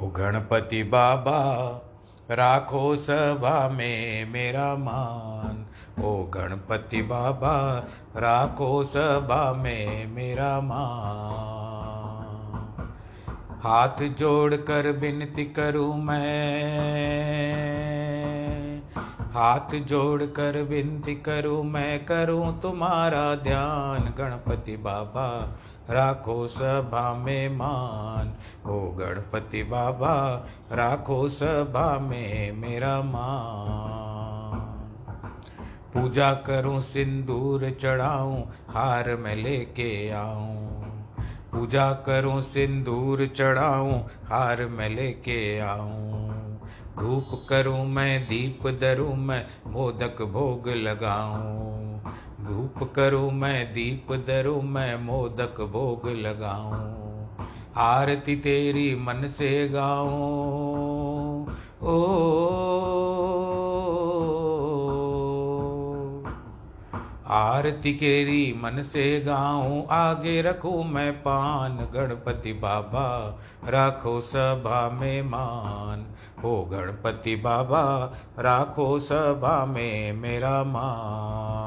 ओ गणपति बाबा, राखो सभा में मेरा मान। ओ गणपति बाबा, राखो सभा में मेरा मान। हाथ जोड़ कर विनती करूँ मैं। हाथ जोड़ कर विनती करूँ मैं, करूँ तुम्हारा ध्यान। गणपति बाबा राखो सभा में मान, ओ गणपति बाबा, राखो सभा में मेरा मान। पूजा करूँ, सिंदूर चढ़ाऊं, हार में लेके आऊँ। पूजा करूँ, सिंदूर चढ़ाऊं, हार में लेके आऊँ। धूप करूँ, मैं दीप धरूं, मैं मोदक भोग लगाऊँ। धूप करूँ मैं, दीप धरूं मैं, मोदक भोग लगाऊँ। आरती तेरी मन से गाऊं। ओ, आरती केरी मन से गाऊं। आगे रखूँ मैं पान। गणपति बाबा, राखो सभा में मान। हो गणपति बाबा, राखो सभा में मेरा मान।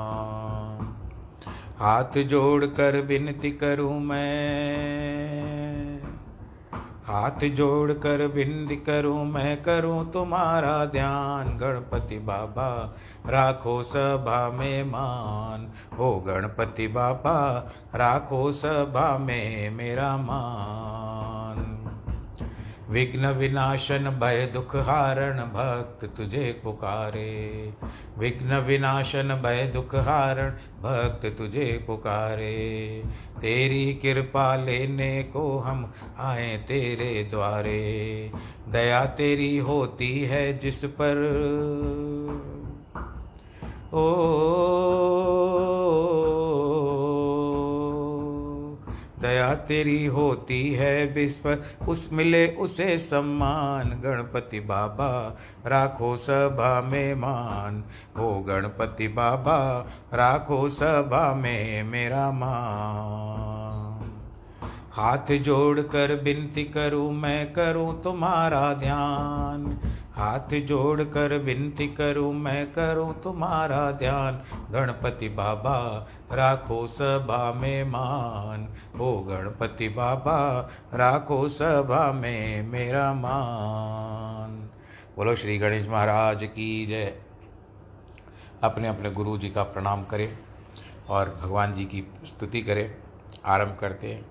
हाथ जोड़ कर विनती करूँ मैं। हाथ जोड़ कर विनती करूँ मैं, करूँ तुम्हारा ध्यान। गणपति बाबा, राखो सभा में मान। हो गणपति बाबा, राखो सभा में मेरा मान। विघ्न विनाशन, भय दुख हारण, भक्त तुझे पुकारे। विघ्न विनाशन, भय दुख हारण, भक्त तुझे पुकारे। तेरी कृपा लेने को हम आए तेरे द्वारे। दया तेरी होती है जिस पर। ओ तेरी होती है पर उस मिले उसे सम्मान। गणपति बाबा, राखो सभा में मान। हो गणपति बाबा, राखो सभा में मेरा मान। हाथ जोड़ कर विनती करूँ, मैं करूँ तुम्हारा ध्यान। हाथ जोड़ कर विनती करूँ, मैं करूँ तुम्हारा ध्यान। गणपति बाबा, राखो सभा में मान। हो गणपति बाबा, राखो सभा में मेरा मान। बोलो श्री गणेश महाराज की जय। अपने अपने गुरु जी का प्रणाम करें और भगवान जी की स्तुति करें। आरंभ करते हैं।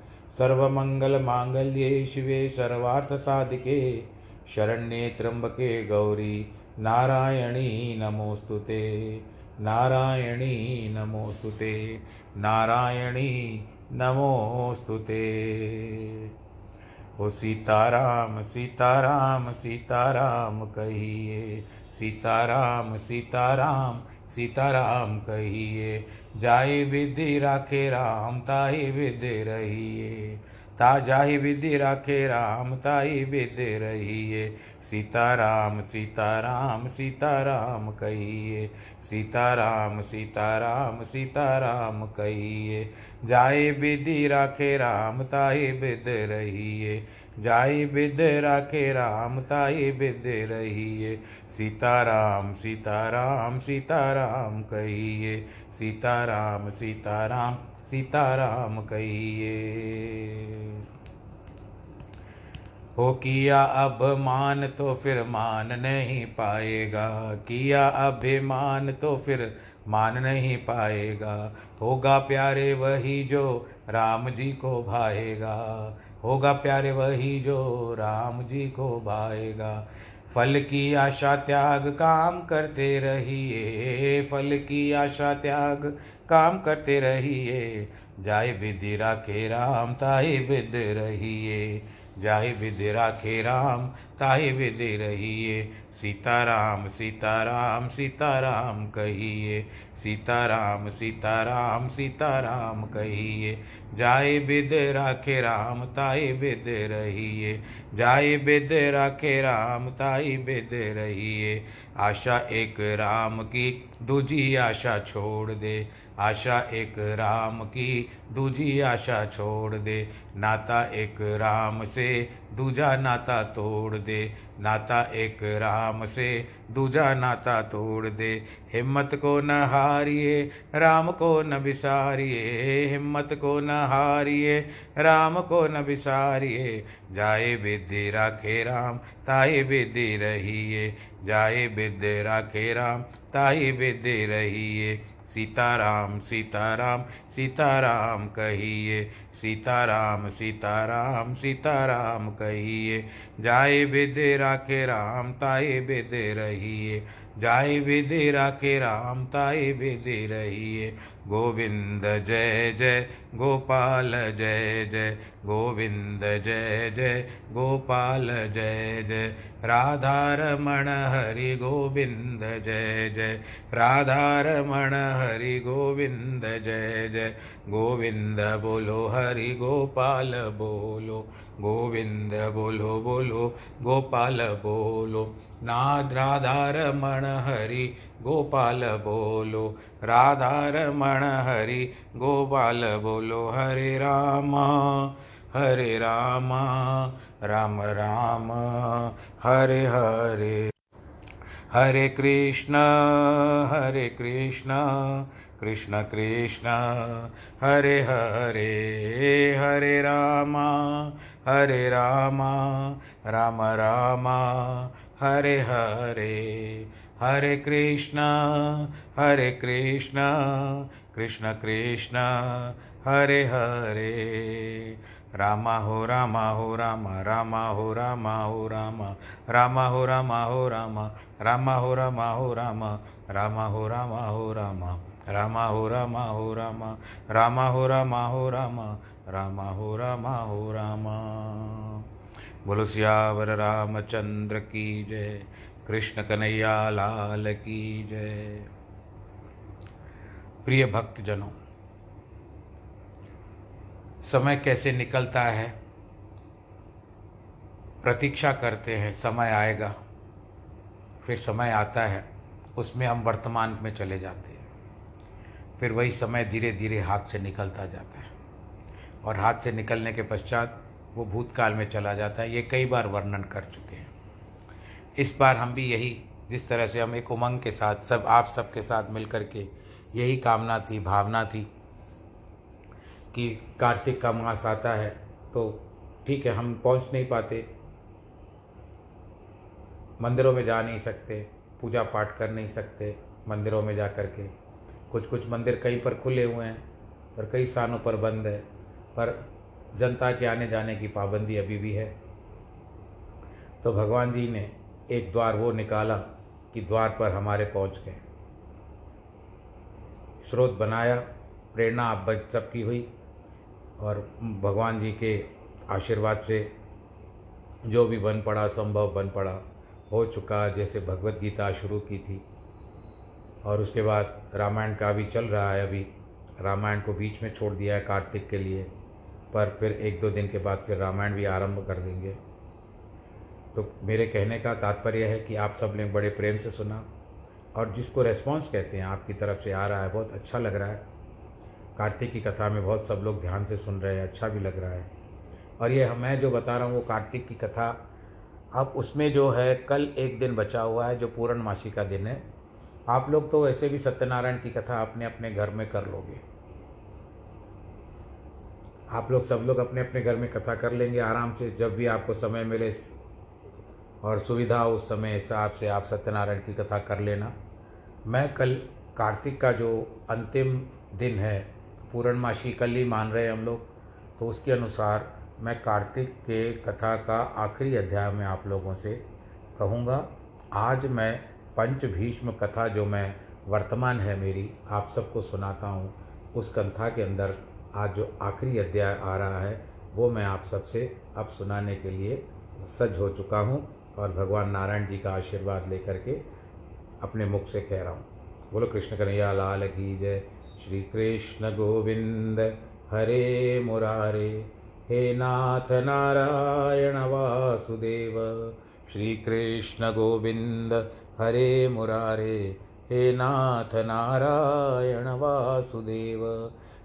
सर्वमङ्गलमाङ्गल्ये शिवे सर्वार्थसाधिके शरण्ये त्र्यम्बके गौरी, नारायणी नमोऽस्तु ते। नारायणी नमोऽस्तु ते। नारायणी नमोऽस्तु ते। ओ सीताराम सीताराम सीताराम कहिए। सीताराम सीताराम सीताराम कहिए जाय विधि राखे राम, ताई विधि रहिए। ता जाहि विधि राखे राम, ताई विधि रहिए। सीताराम सीताराम सीताराम कहिए, सीताराम सीताराम सीताराम कहिए। जाय विधि राखे राम, ताई विध रहिए। जाई विद राखे राम, ताई विद रहिए सीताराम सीताराम सीताराम कहिए सीताराम सीताराम सीताराम कहिए हो किया अभिमान तो फिर मान नहीं पाएगा। किया अभिमान तो फिर मान नहीं पाएगा। होगा प्यारे वही जो राम जी को भाएगा। होगा प्यारे वही जो राम जी को भाएगा। फल की आशा त्याग काम करते रहिए, फल की आशा त्याग काम करते रहिए। जाय विधि राखे राम ताई विद रहिए। जाय विधि राखे राम ताई विधि रहिए सीताराम सीताराम सीताराम कहिए सीताराम सीताराम सीताराम कहिए जाय बिद राखे राम ताई बिद रहिए जाय बिद राखे राम ताई बिद रहिए आशा एक राम की, दूजी आशा छोड़ दे। आशा एक राम की, दूजी आशा छोड़ दे। नाता एक राम से, दूजा नाता तोड़ दे। नाता एक राम से, दूजा नाता तोड़ दे। हिम्मत को न हारिए, राम को न बिसारिए। हिम्मत को न हारिए, राम को न बिसारिए। जाए विधि राखे राम, ताए विधि रहिए। जाए विधि राखे राम, ताए विधि रहिए। सीताराम सीताराम सीताराम कहिए। सीताराम सीताराम सीताराम कहिए। जाए बेदे राखे राम, ताए बेदे रहिए। जाए विदे राखे राम ताए विदे रहिए। गोविंद जय जय गोपाल जय जय गोविंद जय जय गोपाल जय जय राधारमण हरि गोविंद जय जय राधारमण हरि गोविंद जय जय गोविंद बोलो, हरि गोपाल बोलो, गोविंद बोलो बोलो, गोपाल बोलो। नाद राधारमण हरि गोपाल बोलो राधा रमण हरि गोपाल बोलो, हरे राम हरे राम राम राम, हरे हरे। हरे कृष्ण हरे कृष्ण कृष्ण कृष्ण, हरे हरे हरे राम हरे राम राम राम हरे हरे हरे कृष्ण हरे कृष्ण कृष्ण कृष्ण हरे हरे राम हो राम हो राम राम हो राम हो राम राम हो राम हो राम राम हो राम हो राम राम हो राम हो राम राम हो राम हो राम राम हो राम हो राम राम हो राम हो राम बोलो सियावर रामचंद्र की जय, कृष्ण कन्हैया लाल की जय। प्रिय भक्तजनों, समय कैसे निकलता है? प्रतीक्षा करते हैं, समय आएगा, फिर समय आता है, उसमें हम वर्तमान में चले जाते हैं। फिर वही समय धीरे धीरे हाथ से निकलता जाता है। और हाथ से निकलने के पश्चात वो भूतकाल में चला जाता है। ये कई बार वर्णन कर चुके हैं। इस बार हम भी यही, जिस तरह से हम एक उमंग के साथ, सब, आप सबके साथ मिल कर के यही कामना थी, भावना थी कि कार्तिक का मास आता है तो ठीक है, हम पहुँच नहीं पाते। मंदिरों में जा नहीं सकते पूजा पाठ कर नहीं सकते मंदिरों में जा कर के। कुछ कुछ मंदिर कहीं पर खुले हुए हैं और कई स्थानों पर बंद है, पर जनता के आने जाने की पाबंदी अभी भी है। तो भगवान जी ने एक द्वार वो निकाला कि द्वार पर हमारे पहुँच गए। स्रोत बनाया, प्रेरणा आप सबकी हुई और भगवान जी के आशीर्वाद से जो भी बन पड़ा, संभव बन पड़ा, हो चुका जैसे भगवत गीता शुरू की थी। और उसके बाद रामायण का भी चल रहा है अभी। रामायण को बीच में छोड़ दिया है कार्तिक के लिए। पर फिर एक दो दिन के बाद फिर रामायण भी आरंभ कर देंगे। तो मेरे कहने का तात्पर्य है कि आप सबने बड़े प्रेम से सुना और जिसको रेस्पॉन्स कहते हैं, आपकी तरफ़ से आ रहा है, बहुत अच्छा लग रहा है। कार्तिक की कथा में बहुत सब लोग ध्यान से सुन रहे हैं अच्छा भी लग रहा है। और ये मैं जो बता रहा हूँ, वो कार्तिक की कथा, अब उसमें जो है, कल एक दिन बचा हुआ है, जो पूर्णमासी का दिन है। आप लोग तो वैसे भी सत्यनारायण की कथा अपने अपने घर में कर लोगे। आप लोग सब लोग अपने अपने घर में कथा कर लेंगे आराम से, जब भी आपको समय मिले और सुविधा उस समय हिसाब से आप सत्यनारायण की कथा कर लेना। मैं कल कार्तिक का जो अंतिम दिन है, पूर्णमासी कल ही मान रहे हम लोग तो उसके अनुसार मैं कार्तिक के कथा का आखिरी अध्याय में आप लोगों से कहूँगा। आज मैं पंच भीष्म कथा जो मैं वर्तमान है मेरी, आप सबको सुनाता हूँ, उस कथा के अंदर आज जो आखिरी अध्याय आ रहा है, वो मैं आप सबसे अब सुनाने के लिए सज्ज हो चुका हूँ और भगवान नारायण जी का आशीर्वाद लेकर के अपने मुख से कह रहा हूँ। बोलो, कृष्ण कन्हैया, लाल की जय। श्री कृष्ण गोविंद, हरे मुरारे। हे नाथ नारायण वासुदेव। श्री कृष्ण गोविंद, हरे मुरारे। हे नाथ नारायण वासुदेव।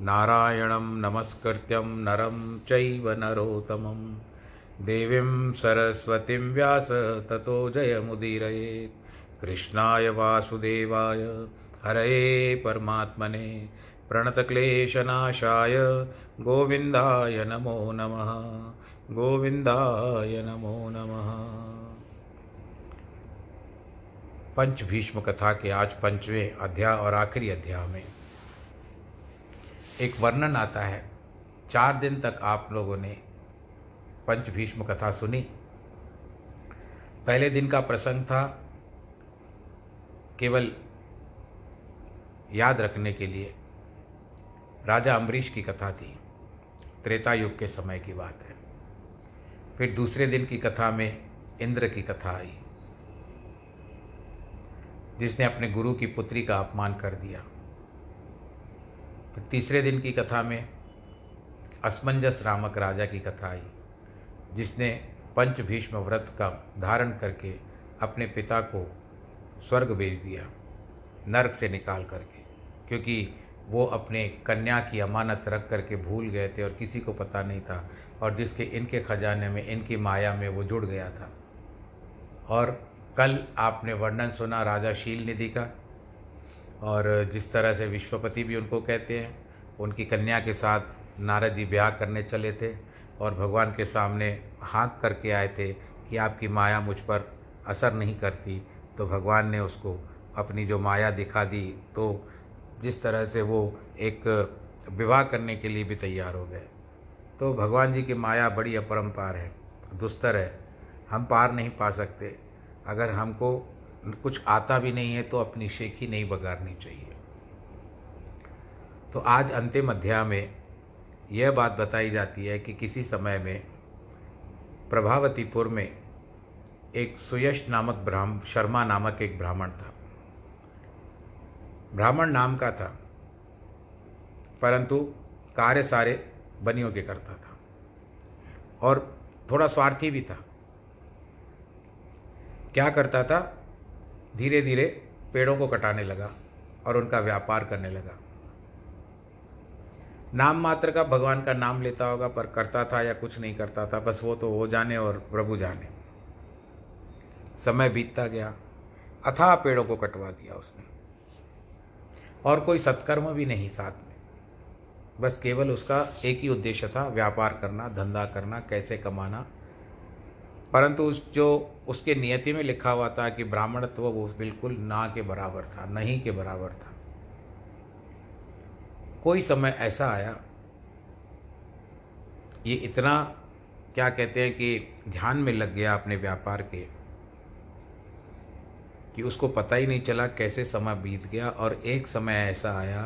नारायणं नमस्कृत्यं नरं चैव नरोत्तमं देवीं सरस्वतीं व्यास ततो जयमुदीरयेत्। कृष्णाय वासुदेवाय, हरये परमात्मने। प्रणतक्लेशनाशाय, गोविन्दाय नमो नमः। गोविन्दाय नमो नमः। पंच कथा के आज पंचवें अध्याय और आखिरी अध्याय में एक वर्णन आता है। चार दिन तक आप लोगों ने पंच भीष्म कथा सुनी। पहले दिन का प्रसंग था केवल याद रखने के लिए। राजा अम्बरीश की कथा थी। त्रेता युग के समय की बात है। फिर दूसरे दिन की कथा में इंद्र की कथा आई, जिसने अपने गुरु की पुत्री का अपमान कर दिया। तीसरे दिन की कथा में असमंजस रामक राजा की कथा आई, जिसने पंच भीष्म व्रत का धारण करके अपने पिता को स्वर्ग भेज दिया, नरक से निकाल करके, क्योंकि वो अपने कन्या की अमानत रख करके भूल गए थे और किसी को पता नहीं था, और जिसके इनके खजाने में, इनकी माया में वो जुड़ गया था। और कल आपने वर्णन सुना राजा शील निधि का और जिस तरह से विश्वपति भी उनको कहते हैं, उनकी कन्या के साथ नारद जी ब्याह करने चले थे और भगवान के सामने हाँक करके आए थे कि आपकी माया मुझ पर असर नहीं करती तो भगवान ने उसको अपनी जो माया दिखा दी तो जिस तरह से वो एक विवाह करने के लिए भी तैयार हो गए। तो भगवान जी की माया बड़ी अपरम्पार है, दुस्तर है, हम पार नहीं पा सकते। अगर हमको कुछ आता भी नहीं है तो अपनी शेखी नहीं बगाड़नी चाहिए। तो आज अंतिम अध्याय में यह बात बताई जाती है कि किसी समय में प्रभावतीपुर में एक सुयश नामक ब्राह्म, शर्मा नामक एक ब्राह्मण था। ब्राह्मण नाम का था, परंतु कार्य सारे बनियों के करता था और थोड़ा स्वार्थी भी था। क्या करता था? धीरे धीरे पेड़ों को कटाने लगा और उनका व्यापार करने लगा। नाम मात्र का भगवान का नाम लेता होगा, पर करता था या कुछ नहीं करता था, बस वो तो वो जाने और प्रभु जाने। समय बीतता गया अथाह पेड़ों को कटवा दिया उसने। और कोई सत्कर्म भी नहीं साथ में। बस केवल उसका एक ही उद्देश्य था, व्यापार करना, धंधा करना, कैसे कमाना परंतु उस जो उसके नियति में लिखा हुआ था कि ब्राह्मणत्व वो बिल्कुल ना के बराबर था, नहीं के बराबर था। कोई समय ऐसा आया, ये इतना क्या कहते हैं कि ध्यान में लग गया अपने व्यापार के, कि उसको पता ही नहीं चला कैसे समय बीत गया और एक समय ऐसा आया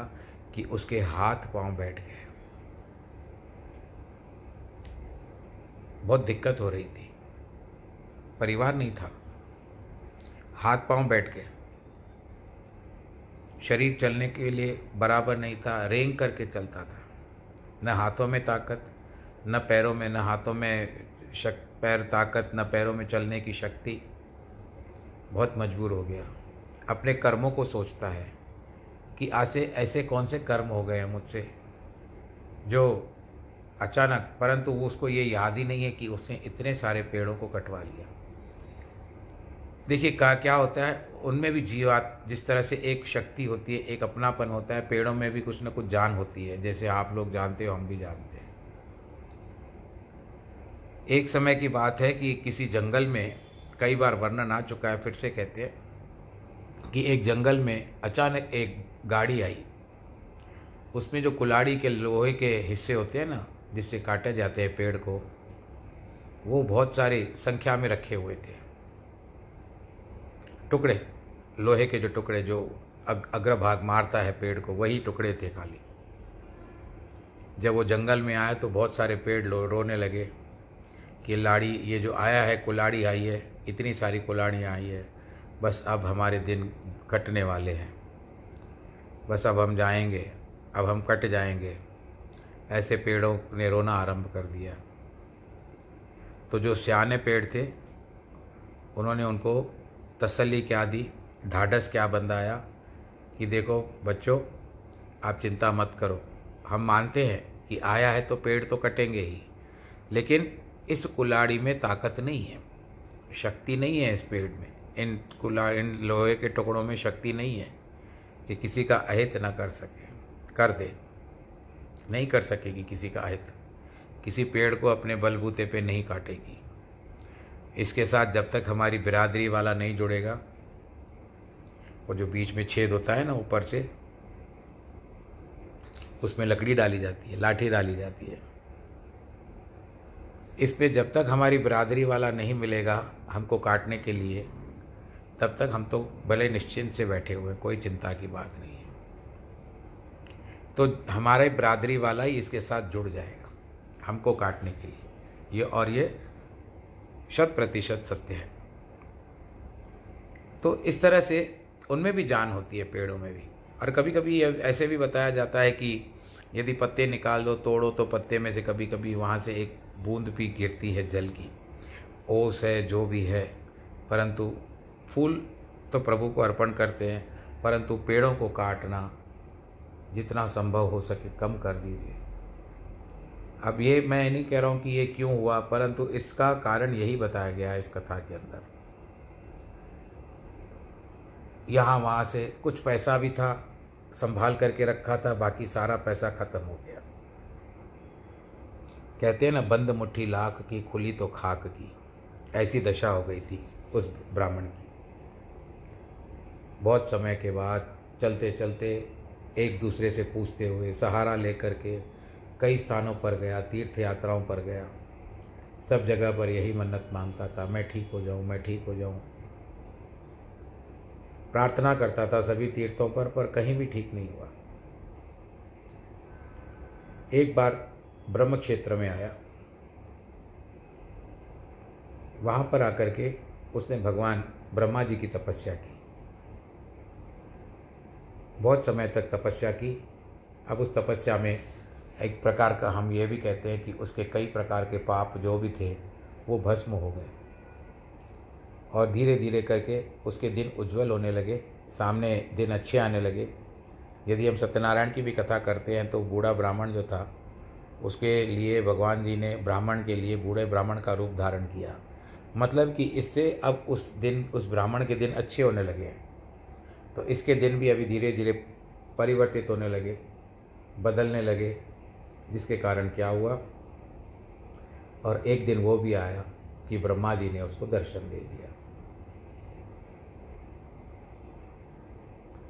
कि उसके हाथ पाँव बैठ गए। बहुत दिक्कत हो रही थी। परिवार नहीं था। हाथ पाँव बैठ गए शरीर चलने के लिए बराबर नहीं था, रेंग करके चलता था। न हाथों में ताकत, न पैरों में, न हाथों में शक, पैर ताकत, न पैरों में चलने की शक्ति। बहुत मजबूर हो गया। अपने कर्मों को सोचता है कि ऐसे ऐसे कौन से कर्म हो गए हैं मुझसे, जो अचानक, परंतु उसको ये याद ही नहीं है कि उसने इतने सारे पेड़ों को कटवा लिया। देखिए, का क्या होता है, उनमें भी जीवात, जिस तरह से एक शक्ति होती है, एक अपनापन होता है, पेड़ों में भी कुछ ना कुछ जान होती है, जैसे आप लोग जानते हो, हम भी जानते हैं। एक समय की बात है कि किसी जंगल में, कई बार वर्णन आ चुका है, फिर से कहते हैं, कि एक जंगल में अचानक एक गाड़ी आई। उसमें जो कुलाड़ी के लोहे के हिस्से होते हैं ना, जिससे काटे जाते हैं पेड़ को, वो बहुत सारी संख्या में रखे हुए थे। टुकड़े लोहे के जो टुकड़े जो अग, अग्रभाग मारता है पेड़ को वही टुकड़े थे खाली। जब वो जंगल में आया तो बहुत सारे पेड़ लो रोने लगे कि लाड़ी ये जो आया है कुलाड़ी आई है इतनी सारी कुलाड़ियाँ आई है बस अब हमारे दिन कटने वाले हैं। बस अब हम जाएँगे अब हम कट जाएँगे। ऐसे पेड़ों ने रोना आरंभ कर दिया। तो जो सियाने पेड़ थे उन्होंने उनको तसल्ली क्या दी? ढाढ़स क्या बंधाया कि देखो, बच्चों, आप चिंता मत करो। हम मानते हैं कि आया है तो पेड़ तो कटेंगे ही, लेकिन इस कुलाड़ी में ताकत नहीं है। शक्ति नहीं है इस पेड़ में। इन कुला इन लोहे के टुकड़ों में शक्ति नहीं है कि किसी का अहित ना कर सके। कर दे। नहीं कर सकेगी किसी का अहित। किसी पेड़ को अपने बलबूते पे नहीं काटेगी। इसके साथ जब तक हमारी बिरादरी वाला नहीं जुड़ेगा वो जो बीच में छेद होता है ना ऊपर से, उसमें लकड़ी डाली जाती है, लाठी डाली जाती है। इस पर जब तक हमारी बिरादरी वाला नहीं मिलेगा हमको काटने के लिए, तब तक हम तो भले निश्चिंत से बैठे हुए कोई चिंता की बात नहीं है। तो हमारे बिरादरी वाला ही इसके साथ जुड़ जाएगा, हमको काटने के लिए। ये और ये शत प्रतिशत सत्य है। तो इस तरह से उनमें भी जान होती है, पेड़ों में भी। और कभी कभी ऐसे भी बताया जाता है कि यदि पत्ते निकाल दो, तोड़ो तो पत्ते में से कभी कभी वहाँ से एक बूंद भी गिरती है जल की। ओस है, जो भी है, परंतु फूल तो प्रभु को अर्पण करते हैं, परंतु पेड़ों को काटना जितना संभव हो सके कम कर दीजिए। अब ये मैं नहीं कह रहा हूँ कि ये क्यों हुआ, परंतु इसका कारण यही बताया गया है इस कथा के अंदर। यहाँ वहाँ से कुछ पैसा भी था, संभाल करके रखा था, बाकी सारा पैसा खत्म हो गया। कहते हैं ना, बंद मुट्ठी लाख की, खुली तो खाक की। ऐसी दशा हो गई थी उस ब्राह्मण की। बहुत समय के बाद चलते चलते एक दूसरे से पूछते हुए सहारा लेकर के कई स्थानों पर गया तीर्थ यात्राओं पर गया। सब जगह पर यही मन्नत माँगता था, मैं ठीक हो जाऊँ, मैं ठीक हो जाऊँ। प्रार्थना करता था सभी तीर्थों पर पर कहीं भी ठीक नहीं हुआ। एक बार ब्रह्म क्षेत्र में आया। वहाँ पर आकर के उसने भगवान ब्रह्मा जी की तपस्या की। बहुत समय तक तपस्या की। अब उस तपस्या में एक प्रकार का हम ये भी कहते हैं कि उसके कई प्रकार के पाप जो भी थे, वो भस्म हो गए। और धीरे धीरे करके उसके दिन उज्जवल होने लगे, सामने दिन अच्छे आने लगे। यदि हम सत्यनारायण की भी कथा करते हैं तो बूढ़ा ब्राह्मण जो था, उसके लिए भगवान जी ने ब्राह्मण के लिए बूढ़े ब्राह्मण का रूप धारण किया। मतलब कि इससे अब उस दिन, उस ब्राह्मण के दिन अच्छे होने लगे हैं। तो इसके दिन भी अभी धीरे धीरे परिवर्तित होने लगे, बदलने लगे। जिसके कारण क्या हुआ? और एक दिन वो भी आया कि ब्रह्मा जी ने उसको दर्शन दे दिया।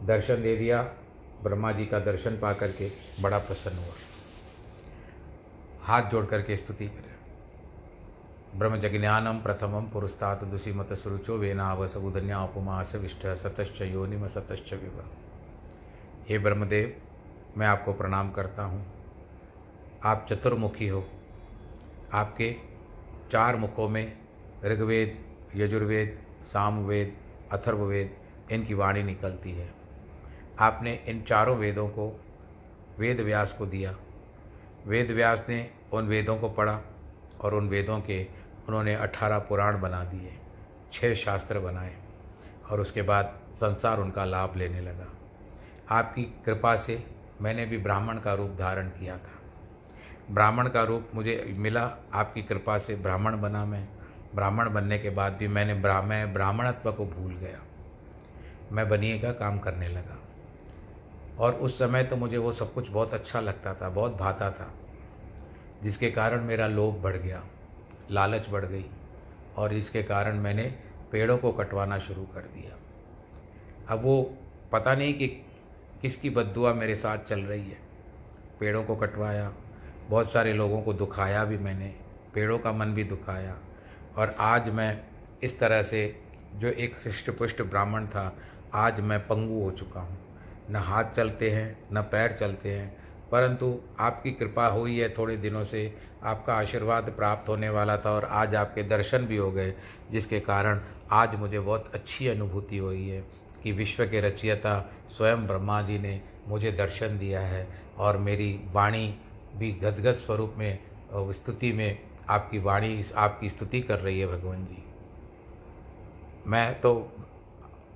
दर्शन दे दिया, ब्रह्मा जी का दर्शन पा करके बड़ा प्रसन्न हुआ। हाथ जोड़ करके स्तुति करें। ब्रह्मजज्ञानम प्रथमम पुरस्तात दुषिमत सुरुचो वेनावस उधन्या उपमास विष्ट सतश्च योनिम सतश्च विव हे ब्रह्मदेव, मैं आपको प्रणाम करता हूँ। आप चतुर्मुखी हो। आपके चार मुखों में ऋग्वेद, यजुर्वेद, सामवेद, अथर्ववेद इनकी वाणी निकलती है। आपने इन चारों वेदों को, वेद व्यास को दिया। वेद व्यास ने उन वेदों को पढ़ा और उन वेदों के उन्होंने अठारह पुराण बना दिए छः शास्त्र बनाए और उसके बाद संसार उनका लाभ लेने लगा। आपकी कृपा से मैंने भी ब्राह्मण का रूप धारण किया था। ब्राह्मण का रूप मुझे मिला, आपकी कृपा से ब्राह्मण बना मैं। ब्राह्मण बनने के बाद भी मैंने ब्रा, मैं ब्राह्मणत्व को भूल गया। मैं बनिए का काम करने लगा। और उस समय तो मुझे वो सब कुछ बहुत अच्छा लगता था, बहुत भाता था, जिसके कारण मेरा लोभ बढ़ गया, लालच बढ़ गई, और इसके कारण मैंने पेड़ों को कटवाना शुरू कर दिया। अब वो पता नहीं कि किसकी बदुआ मेरे साथ चल रही है। पेड़ों को कटवाया बहुत सारे लोगों को दुखाया भी मैंने, पेड़ों का मन भी दुखाया। और आज मैं इस तरह से जो एक हृष्ट पुष्ट ब्राह्मण था, आज मैं पंगु हो चुका हूँ। न हाथ चलते हैं, न पैर चलते हैं, परंतु आपकी कृपा हुई है थोड़े दिनों से, आपका आशीर्वाद प्राप्त होने वाला था और आज आपके दर्शन भी हो गए, जिसके कारण आज मुझे बहुत अच्छी अनुभूति हुई है कि विश्व के रचयिता स्वयं ब्रह्मा जी ने मुझे दर्शन दिया है और मेरी वाणी भी गदगद स्वरूप में स्तुति में आपकी वाणी, आपकी स्तुति कर रही है भगवान जी। मैं तो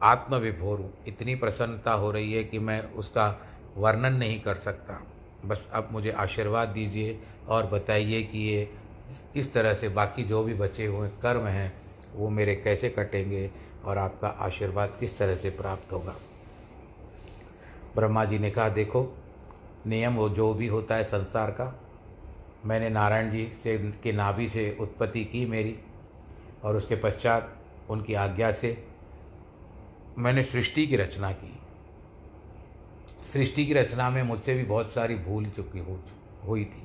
आत्मविभोर हूँ। इतनी प्रसन्नता हो रही है कि मैं उसका वर्णन नहीं कर सकता। बस अब मुझे आशीर्वाद दीजिए और बताइए कि ये किस तरह से बाकी जो भी बचे हुए कर्म हैं, वो मेरे कैसे कटेंगे और आपका आशीर्वाद किस तरह से प्राप्त होगा। ब्रह्मा जी ने कहा, देखो नियम वो जो भी होता है संसार का। मैंने नारायण जी से के नाभि से उत्पत्ति की मेरी और उसके पश्चात उनकी आज्ञा से मैंने सृष्टि की रचना की। सृष्टि की रचना में मुझसे भी बहुत सारी भूल चुकी हो हुई थी।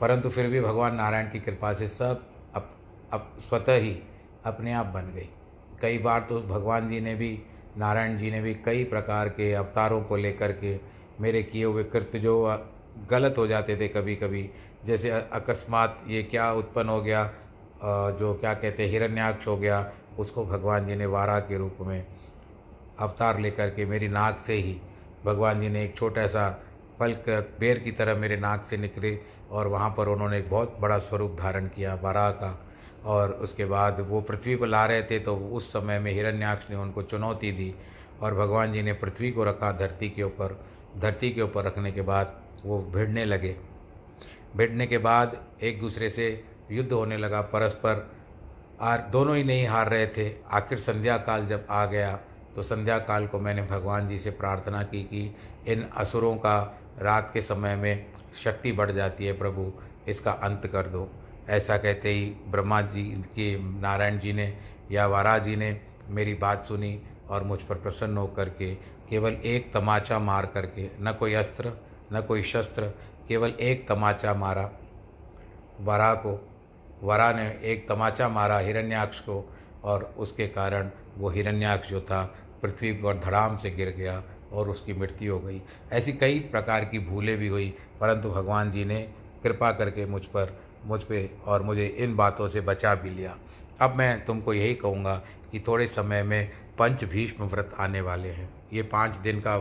परंतु फिर भी भगवान नारायण की कृपा से सब अप, अप स्वतः ही अपने आप बन गई। कई बार तो भगवान जी ने भी नारायण जी ने भी कई प्रकार के अवतारों को लेकर के मेरे किए हुए कृत्य जो गलत हो जाते थे कभी कभी जैसे अकस्मात ये क्या उत्पन्न हो गया? जो क्या कहते हिरण्याक्ष हो गया, उसको भगवान जी ने वारा के रूप में अवतार लेकर के मेरी नाक से ही भगवान जी ने एक छोटा सा फल बेर की तरह मेरे नाक से निकले और वहाँ पर उन्होंने एक बहुत बड़ा स्वरूप धारण किया, वारा का। और उसके बाद वो पृथ्वी पर ला रहे थे तो उस समय में हिरण्याक्ष ने उनको चुनौती दी। और भगवान जी ने पृथ्वी को रखा धरती के ऊपर। धरती के ऊपर रखने के बाद वो भिड़ने लगे। भिड़ने के बाद एक दूसरे से युद्ध होने लगा। परस्पर आर, दोनों ही नहीं हार रहे थे। आखिर संध्या काल जब आ गया तो संध्या काल को मैंने भगवान जी से प्रार्थना की कि इन असुरों का रात के समय में शक्ति बढ़ जाती है प्रभु, इसका अंत कर दो। ऐसा कहते ही ब्रह्मा जी के नारायण जी ने या वारा जी ने मेरी बात सुनी। और मुझ पर प्रसन्न होकर के केवल एक तमाचा मार करके, न कोई अस्त्र, न कोई शस्त्र, केवल एक तमाचा मारा। वरा को, वरा ने एक तमाचा मारा हिरण्याक्ष को, और उसके कारण वो हिरण्याक्ष जो था, पृथ्वी पर धड़ाम से गिर गया और उसकी मृत्यु हो गई। ऐसी कई प्रकार की भूलें भी हुई, परंतु भगवान जी ने कृपा करके मुझ पर, मुझ पे और मुझे इन बातों से बचा भी लिया। अब मैं तुमको यही कहूँगा कि थोड़े समय में पंच भीष्म व्रत आने वाले हैं। ये पाँच दिन का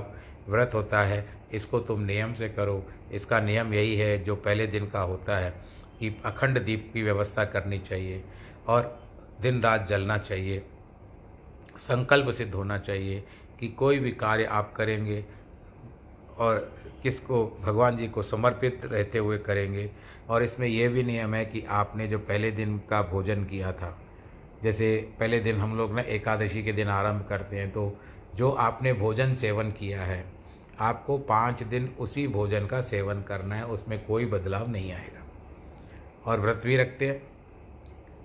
व्रत होता है। इसको तुम नियम से करो। इसका नियम यही है, जो पहले दिन का होता है, कि अखंड दीप की व्यवस्था करनी चाहिए और दिन रात जलना चाहिए। संकल्प सिद्ध होना चाहिए कि कोई भी कार्य आप करेंगे और किसको, भगवान जी को समर्पित रहते हुए करेंगे। और इसमें यह भी नियम है कि आपने जो पहले दिन का भोजन किया था जैसे पहले दिन हम लोग ना एकादशी के दिन आरंभ करते हैं तो जो आपने भोजन सेवन किया है, आपको पाँच दिन उसी भोजन का सेवन करना है, उसमें कोई बदलाव नहीं आएगा। और व्रत भी रखते हैं,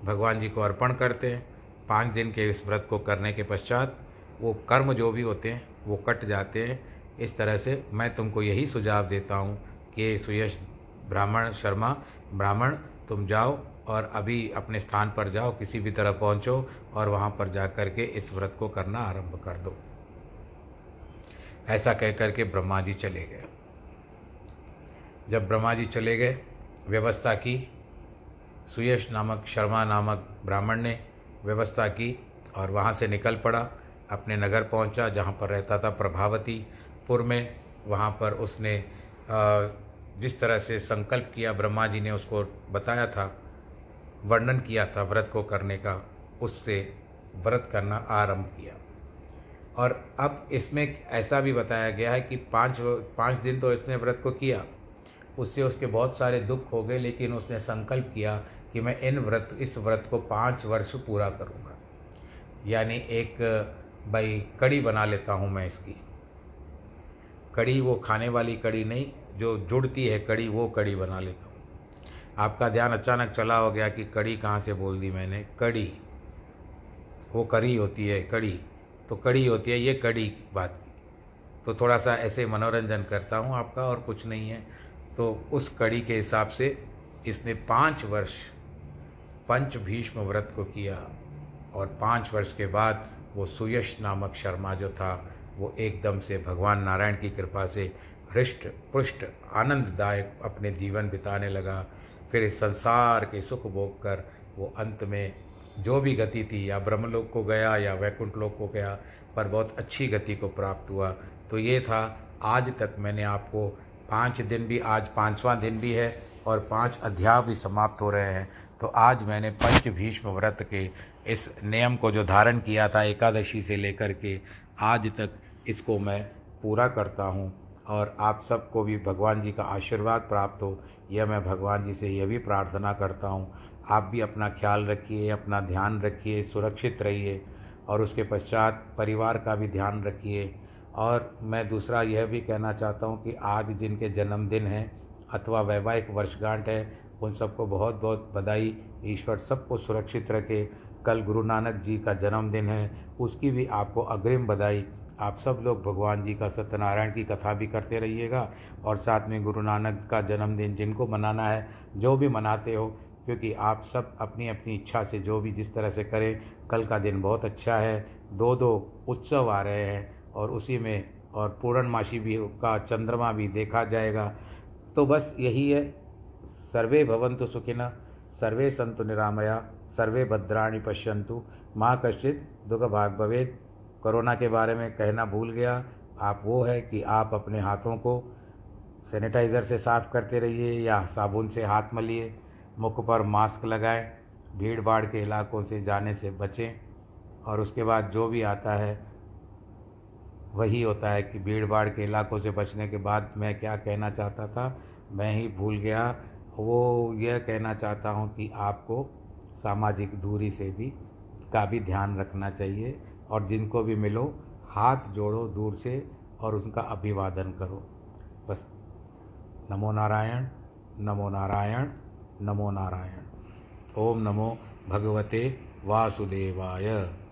भगवान जी को अर्पण करते हैं, पाँच दिन के इस व्रत को करने के पश्चात वो कर्म जो भी होते हैं, वो कट जाते हैं। इस तरह से मैं तुमको यही सुझाव देता हूँ कि सुयश ब्राह्मण शर्मा, ब्राह्मण तुम जाओ और अभी अपने स्थान पर जाओ, किसी भी तरह पहुँचो और वहाँ पर जा कर के इस व्रत को करना आरंभ कर दो। ऐसा कह कर के ब्रह्मा जी चले गए। जब ब्रह्मा जी चले गए, व्यवस्था की, सुयश नामक, शर्मा नामक ब्राह्मण ने व्यवस्था की और वहाँ से निकल पड़ा, अपने नगर पहुँचा जहाँ पर रहता था प्रभावती। पुर में वहाँ पर उसने जिस तरह से संकल्प किया, ब्रह्मा जी ने उसको बताया था, वर्णन किया था व्रत को करने का, उससे व्रत करना आरंभ किया। और अब इसमें ऐसा भी बताया गया है कि पाँच पाँच दिन तो इसने व्रत को किया। उससे उसके बहुत सारे दुख हो गए, लेकिन उसने संकल्प किया कि मैं इन व्रत, इस व्रत को पाँच वर्ष पूरा करूँगा। यानी एक, भाई, कड़ी बना लेता हूँ मैं इसकी। कड़ी वो खाने वाली कड़ी नहीं, जो जुड़ती है कड़ी वो कड़ी बना लेता हूँ। आपका ध्यान अचानक चला हो गया कि कड़ी कहाँ से बोल दी मैंने? कड़ी वो कड़ी होती है कड़ी तो कड़ी होती है, ये कड़ी बात की। तो थोड़ा सा ऐसे मनोरंजन करता हूँ आपका, और कुछ नहीं है। तो उस कड़ी के हिसाब से इसने पाँच वर्ष पंच भीष्म व्रत को किया, और पाँच वर्ष के बाद वो सुयश नामक शर्मा जो था वो एकदम से भगवान नारायण की कृपा से हृष्ट, पुष्ट, आनंददायक अपने जीवन बिताने लगा। फिर इस संसार के सुख भोग कर वो अंत में जो भी गति थी, या ब्रह्मलोक को गया, या वैकुंठ लोक को गया, पर बहुत अच्छी गति को प्राप्त हुआ। तो ये था, आज तक मैंने आपको पाँच दिन भी, आज पाँचवा दिन भी है, और पाँच अध्याय भी समाप्त हो रहे हैं। तो आज मैंने पंच भीष्म व्रत के इस नियम को जो धारण किया था, एकादशी से लेकर के आज तक इसको मैं पूरा करता हूँ और आप सबको भी भगवान जी का आशीर्वाद प्राप्त हो। यह मैं भगवान जी से यह भी प्रार्थना करता हूँ। आप भी अपना ख्याल रखिए, अपना ध्यान रखिए, सुरक्षित रहिए और उसके पश्चात परिवार का भी ध्यान रखिए। और मैं दूसरा यह भी कहना चाहता हूँ कि आज जिनके जन्मदिन हैं अथवा वैवाहिक वर्षगांठ है, उन सबको बहुत बहुत बधाई। ईश्वर सबको सुरक्षित रखे। कल गुरु नानक जी का जन्मदिन है, उसकी भी आपको अग्रिम बधाई। आप सब लोग भगवान जी का सत्यनारायण की कथा भी करते रहिएगा और साथ में गुरु नानक का जन्मदिन जिनको मनाना है, जो भी मनाते हो, क्योंकि आप सब अपनी अपनी इच्छा से जो भी जिस तरह से करें, कल का दिन बहुत अच्छा है दो दो उत्सव आ रहे हैं और उसी में और पूर्णमासी भी का चंद्रमा भी देखा जाएगा। तो बस यही है। सर्वे भवंतु सुखिन सर्वे संतु निरामया, सर्वे भद्राणी पश्यंतु माँ कश्चित दुख भाग भवेद कोरोना के बारे में कहना भूल गया। आप वो है कि आप अपने हाथों को सैनिटाइज़र से साफ़ करते रहिए या साबुन से हाथ मलिए, मुख पर मास्क लगाएँ भीड़ भाड़ के इलाकों से जाने से बचें और उसके बाद जो भी आता है, वही होता है कि भीड़ भाड़ के इलाकों से बचने के बाद मैं क्या कहना चाहता था, मैं ही भूल गया। वो यह कहना चाहता हूँ कि आपको सामाजिक दूरी से भी का भी ध्यान रखना चाहिए। और जिनको भी मिलो, हाथ जोड़ो दूर से और उनका अभिवादन करो। बस। नमो नारायण नमो नारायण नमो नारायण। ओम नमो भगवते वासुदेवाय।